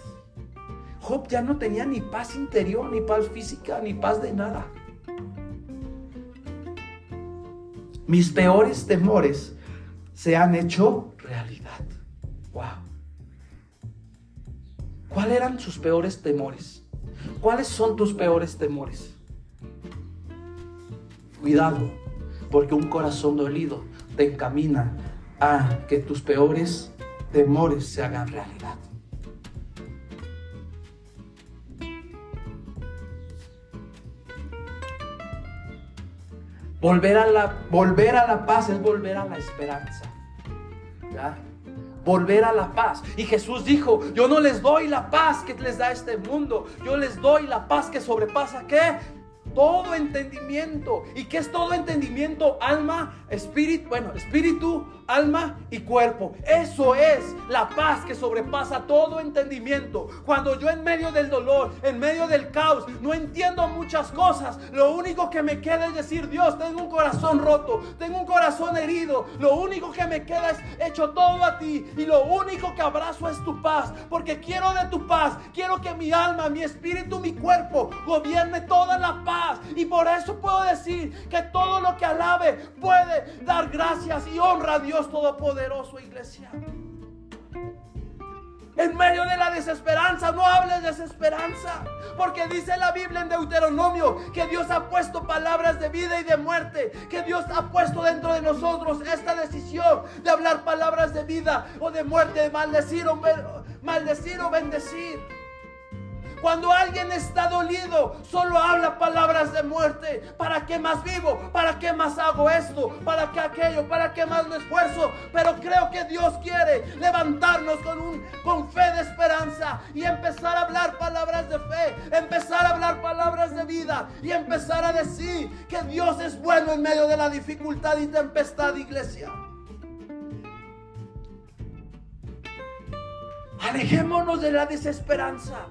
Job ya no tenía ni paz interior, ni paz física, ni paz de nada. Mis peores temores se han hecho realidad. Wow. ¿Cuáles eran sus peores temores? ¿Cuáles son tus peores temores? Cuidado, porque un corazón dolido te encamina a que tus peores temores se hagan realidad. Volver a la, volver a la paz es volver a la esperanza. ¿Ya? Volver a la paz. Y Jesús dijo, yo no les doy la paz que les da este mundo, yo les doy la paz que sobrepasa qué? todo entendimiento. ¿Y qué es todo entendimiento? Alma, espíritu, bueno, espíritu, alma y cuerpo. Eso es la paz que sobrepasa todo entendimiento. Cuando yo en medio del dolor, en medio del caos, no entiendo muchas cosas, lo único que me queda es decir, Dios, tengo un corazón roto, tengo un corazón herido. Lo único que me queda es hecho todo a ti y lo único que abrazo es tu paz, porque quiero de tu paz, quiero que mi alma, mi espíritu, mi cuerpo gobierne toda la paz. Y por eso puedo decir que todo lo que alabe puede dar gracias y honra a Dios Todopoderoso, iglesia. En medio de la desesperanza, no hables desesperanza. Porque dice la Biblia en Deuteronomio que Dios ha puesto palabras de vida y de muerte. Que Dios ha puesto dentro de nosotros esta decisión de hablar palabras de vida o de muerte, de maldecir o, maldecir o bendecir. Cuando alguien está dolido, solo habla palabras de muerte. ¿Para qué más vivo? ¿Para qué más hago esto? ¿Para qué aquello? ¿Para qué más me esfuerzo? Pero creo que Dios quiere levantarnos con, un, con fe de esperanza y empezar a hablar palabras de fe, empezar a hablar palabras de vida y empezar a decir que Dios es bueno en medio de la dificultad y tempestad, iglesia. Alejémonos de la desesperanza.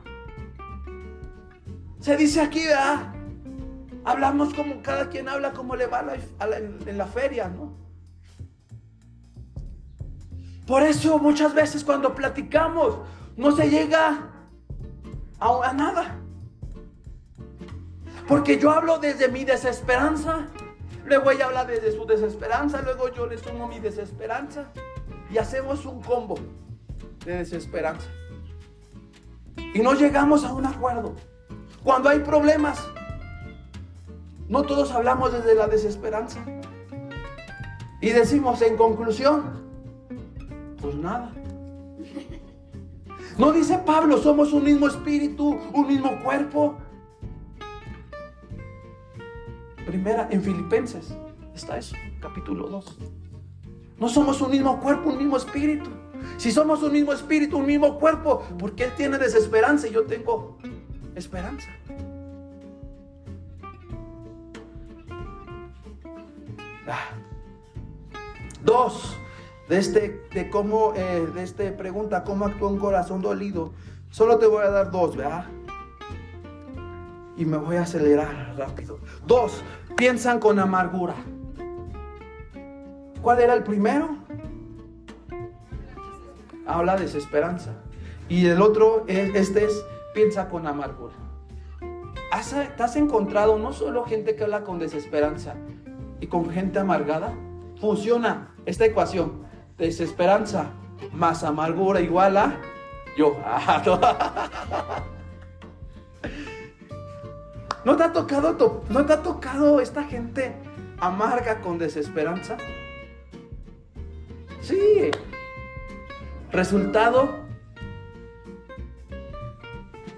Se dice aquí. Hablamos como cada quien habla como le va en la feria, ¿no? Por eso muchas veces cuando platicamos no se llega a, a nada. Porque yo hablo desde mi desesperanza, luego ella habla desde su desesperanza, luego yo le sumo mi desesperanza y hacemos un combo de desesperanza. Y no llegamos a un acuerdo. Cuando hay problemas, no todos hablamos desde la desesperanza. Y decimos en conclusión, pues nada. No dice Pablo, somos un mismo espíritu, un mismo cuerpo. Primera, en Filipenses está eso, capítulo 2. No somos un mismo cuerpo, un mismo espíritu. Si somos un mismo espíritu, un mismo cuerpo, porque Él tiene desesperanza y yo tengo esperanza. Ah. Dos, de este, de cómo, eh, de este pregunta, ¿cómo actúa un corazón dolido? Solo te voy a dar dos, ¿verdad? Y me voy a acelerar rápido. Dos, piensan con amargura. ¿Cuál era el primero? Habla desesperanza. Y el otro, este es piensa con amargura. ¿Has, ¿Te has encontrado no solo gente que habla con desesperanza y con gente amargada? Funciona esta ecuación. Desesperanza más amargura igual a yo. *laughs* ¿No te ha tocado, no te ha tocado esta gente amarga con desesperanza? Sí. Resultado,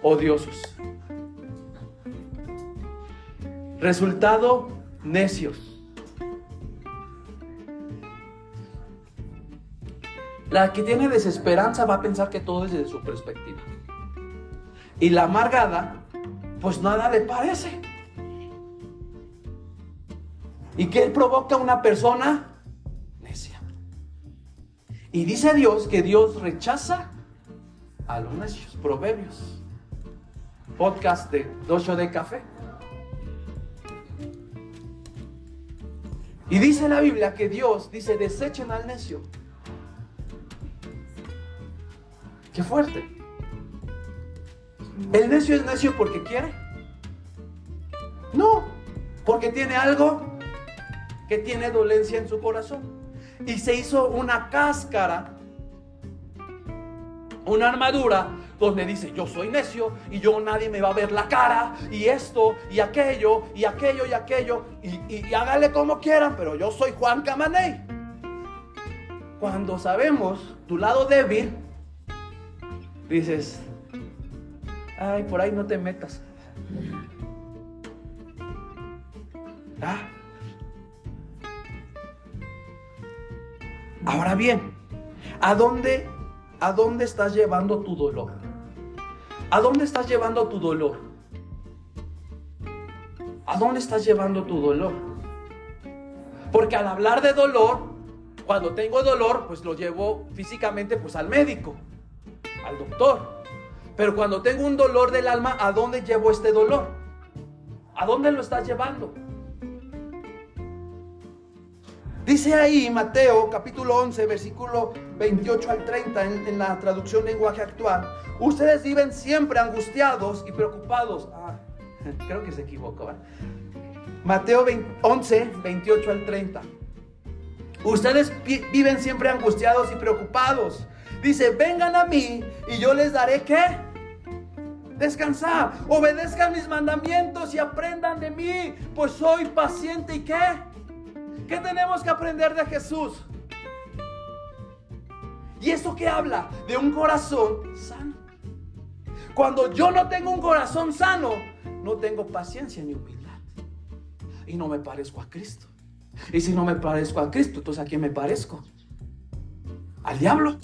odiosos. Resultado, necios. La que tiene desesperanza va a pensar que todo es desde su perspectiva. Y la amargada, pues nada le parece. ¿Y qué provoca una persona? Necia. Y dice Dios que Dios rechaza a los necios. Proverbios podcast de Docho de Café. Y dice la Biblia que Dios dice, desechen al necio. Qué fuerte. ¿El necio es necio porque quiere? No, porque tiene algo que tiene dolencia en su corazón. Y se hizo una cáscara, una armadura donde dice, yo soy necio y yo nadie me va a ver la cara y esto y aquello y aquello y aquello y, hágale como quieran, pero yo soy Juan Camaney. Cuando sabemos tu lado débil, dices, ay, por ahí no te metas. Ah. Ahora bien, ¿a dónde, ¿a dónde estás llevando tu dolor? ¿A dónde estás llevando tu dolor? ¿A dónde estás llevando tu dolor? Porque al hablar de dolor, cuando tengo dolor, pues lo llevo físicamente pues al médico, al doctor. Pero cuando tengo un dolor del alma, ¿a dónde llevo este dolor? ¿A dónde lo estás llevando? Dice ahí Mateo capítulo 11, versículo 28 al 30 en, la traducción lenguaje actual. Ustedes viven siempre angustiados y preocupados. Ah, *laughs* creo que se equivocó. ¿eh? Mateo 11, 28 al 30. Ustedes viven siempre angustiados y preocupados. Dice, vengan a mí y yo les daré qué? Descansar. Obedezcan mis mandamientos y aprendan de mí, pues soy paciente y qué? ¿Qué tenemos que aprender de Jesús? ¿Y eso qué habla? De un corazón sano. Cuando yo no tengo un corazón sano, no tengo paciencia ni humildad. Y no me parezco a Cristo. Y si no me parezco a Cristo, entonces ¿a quién me parezco? Al diablo.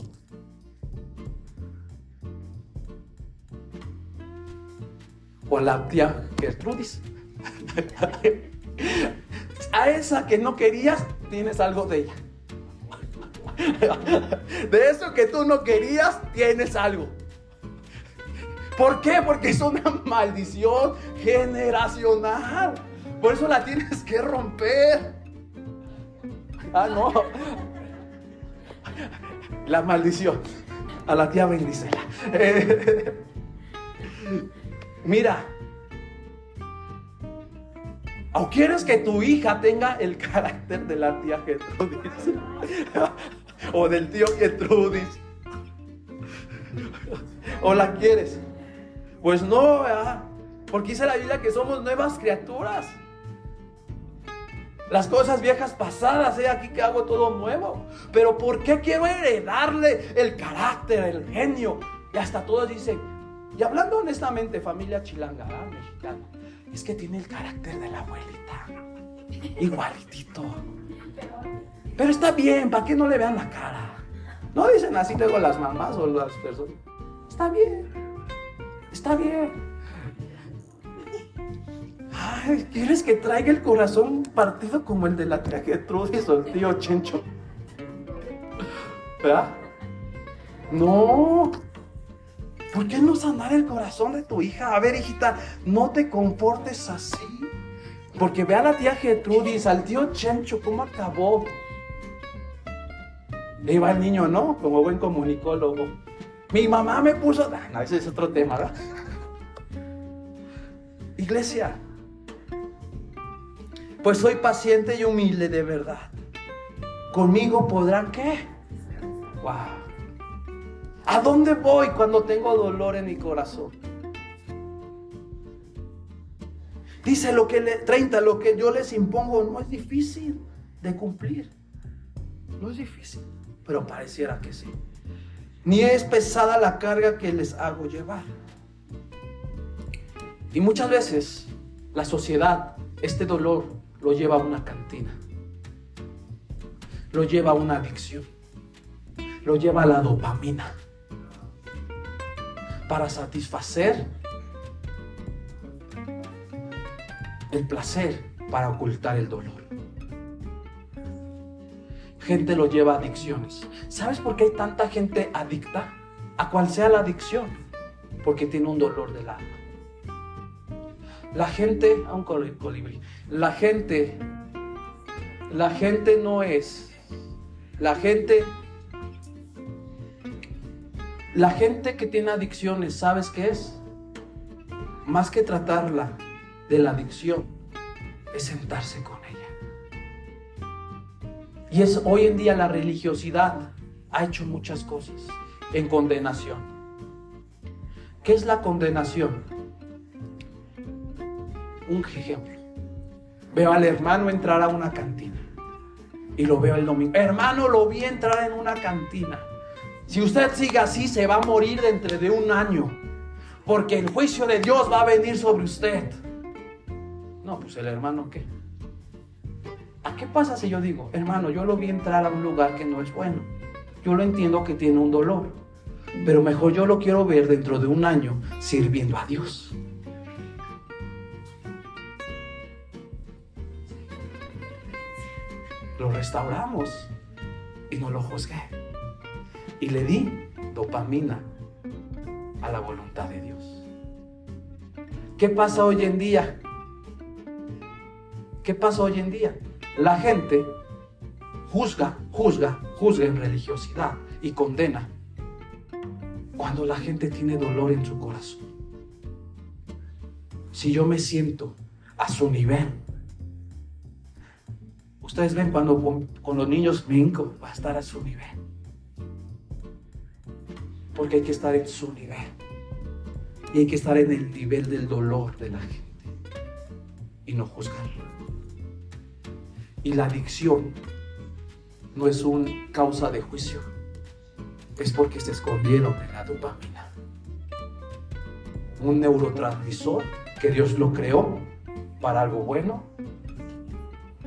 O a la tía Gertrudis. *laughs* a esa que no querías, tienes algo de ella. De eso que tú no querías, tienes algo. ¿Por qué? Porque es una maldición generacional. Por eso la tienes que romper. Ah, no. La maldición. A la tía Bendicela. mira, ¿O quieres que tu hija tenga el carácter de la tía Gertrudis? *laughs* ¿O del tío Gertrudis? ¿O la quieres? Pues no. Porque dice la Biblia que somos nuevas criaturas. Las cosas viejas pasadas, he aquí que hago todo nuevo. Pero ¿por qué quiero heredarle el carácter, el genio? Y hasta todos dicen, y hablando honestamente, familia chilanga, mexicana, es que tiene el carácter de la abuelita. Igualitito. Pero está bien, ¿para qué no le vean la cara? No dicen así luego las mamás o las personas. Está bien. Está bien. Ay, ¿quieres que traiga el corazón partido como el de la tía Gertrudis o el tío Chencho? ¿Verdad? No. ¿Por qué no sanar el corazón de tu hija? A ver, hijita, no te comportes así. Porque ve a la tía Gertrudis, al tío Chencho, cómo acabó. Le va el niño, ¿no? Como buen comunicólogo. Mi mamá me puso. Ah, no, ese es otro tema, ¿verdad? Iglesia, pues soy paciente y humilde de verdad. Conmigo podrán qué? Wow. ¿A dónde voy cuando tengo dolor en mi corazón? Dice lo que le, 30, lo que yo les impongo no es difícil de cumplir. No es difícil, pero pareciera que sí. Ni es pesada la carga que les hago llevar. Y muchas veces la sociedad, este dolor, lo lleva a una cantina. Lo lleva a una adicción. Lo lleva a la dopamina para satisfacer el placer, para ocultar el dolor. Gente lo lleva a adicciones. ¿Sabes por qué hay tanta gente adicta? A cual sea la adicción. Porque tiene un dolor del alma. La gente, a un colibrí, la gente, la gente no es, la gente la gente que tiene adicciones, ¿sabes qué es? Más que tratarla de la adicción, es sentarse con ella. Y es hoy en día la religiosidad ha hecho muchas cosas en condenación. ¿Qué es la condenación? Un ejemplo. Veo al hermano entrar a una cantina y lo veo el domingo. Hermano, lo vi entrar en una cantina si usted sigue así, se va a morir dentro de un año. Porque el juicio de Dios va a venir sobre usted. No, pues el hermano qué. ¿A qué pasa si yo digo, hermano, yo lo vi entrar a un lugar que no es bueno? Yo lo entiendo que tiene un dolor. Pero mejor yo lo quiero ver dentro de un año sirviendo a Dios. Lo restauramos y no lo juzgué. Y le di dopamina a la voluntad de Dios. ¿Qué pasa hoy en día? ¿Qué pasa hoy en día? La gente juzga, juzga, juzga en religiosidad y condena cuando la gente tiene dolor en su corazón. Si yo me siento a su nivel, ustedes ven cuando con, los niños brinco, va a estar a su nivel. Porque hay que estar en su nivel. Y hay que estar en el nivel del dolor de la gente. Y no juzgarlo. Y la adicción no es una causa de juicio. Es porque se escondieron en la dopamina. Un neurotransmisor que Dios lo creó para algo bueno,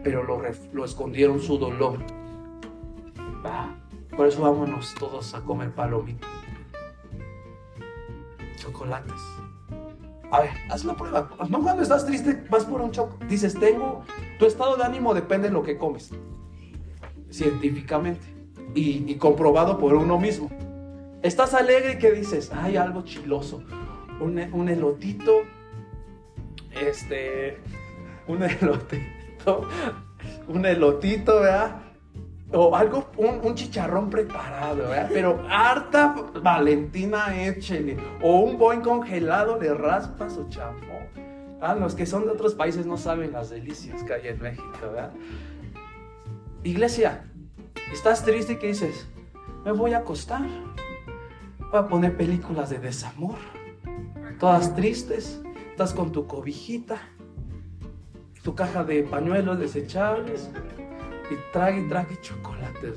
pero lo, lo escondieron su dolor. por eso vámonos todos a comer palomitas, chocolates. A ver, haz la prueba. No cuando estás triste, vas por un choco. Dices, tengo, tu estado de ánimo depende de lo que comes. Científicamente. Y, comprobado por uno mismo. Estás alegre y que dices, hay algo chiloso. Un, un elotito, este, un *laughs* elotito, un elotito, ¿verdad? O algo, un, chicharrón preparado. Pero harta Valentina échele. O un buen congelado le raspas o champú. Ah, los que son de otros países no saben las delicias que hay en México, ¿verdad? Iglesia, ¿estás triste y qué dices? Me voy a acostar. Voy a poner películas de desamor. Todas tristes. Estás con tu cobijita tu caja de pañuelos desechables y trae y trae chocolates.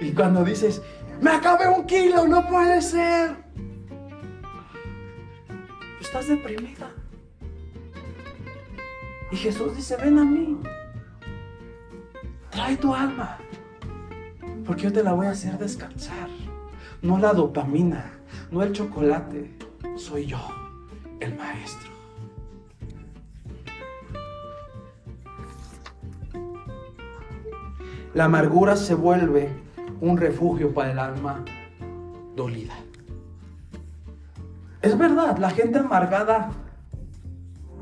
Y cuando dices, me acabé un kilo, no puede ser. Estás deprimida. Y Jesús dice, ven a mí. Trae tu alma. Porque yo te la voy a hacer descansar. No la dopamina, no el chocolate. Soy yo, el maestro. La amargura se vuelve un refugio para el alma dolida. Es verdad, la gente amargada,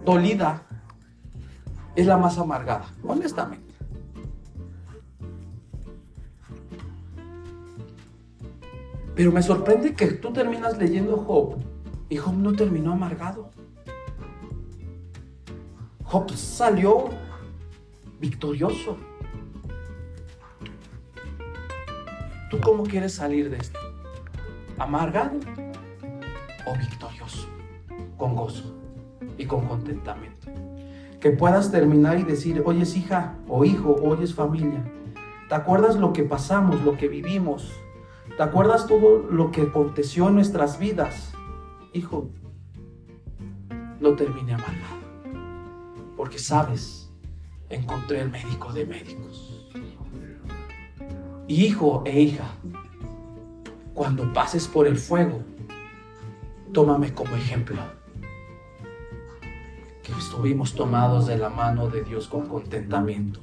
dolida, es la más amargada, honestamente. Pero me sorprende que tú terminas leyendo Job y Job no terminó amargado. Job salió victorioso. ¿Tú cómo quieres salir de esto? ¿Amargado o victorioso? Con gozo y con contentamiento. Que puedas terminar y decir, oyes hija o hijo, oyes familia. ¿Te acuerdas lo que pasamos, lo que vivimos? ¿Te acuerdas todo lo que aconteció en nuestras vidas? Hijo, no termine amargado. Porque sabes, encontré el médico de médicos hijo e hija, cuando pases por el fuego, tómame como ejemplo. Que estuvimos tomados de la mano de Dios con contentamiento.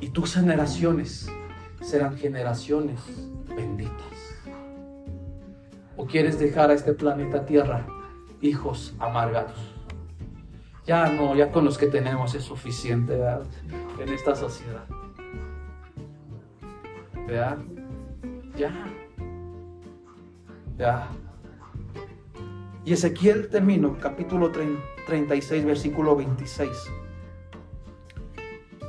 Y tus generaciones serán generaciones benditas. ¿O quieres dejar a este planeta Tierra hijos amargados? Ya no, ya con los que tenemos es suficiente en esta sociedad. ¿Verdad? Ya. Ya. Y Ezequiel termino, capítulo 36, versículo 26.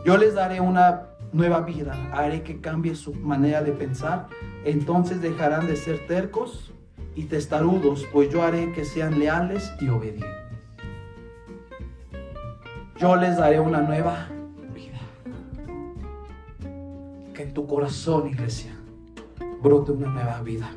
Yo les daré una nueva vida, haré que cambie su manera de pensar, entonces dejarán de ser tercos y testarudos, pues yo haré que sean leales y obedientes yo les daré una nueva. Que en tu corazón, iglesia, brote una nueva vida.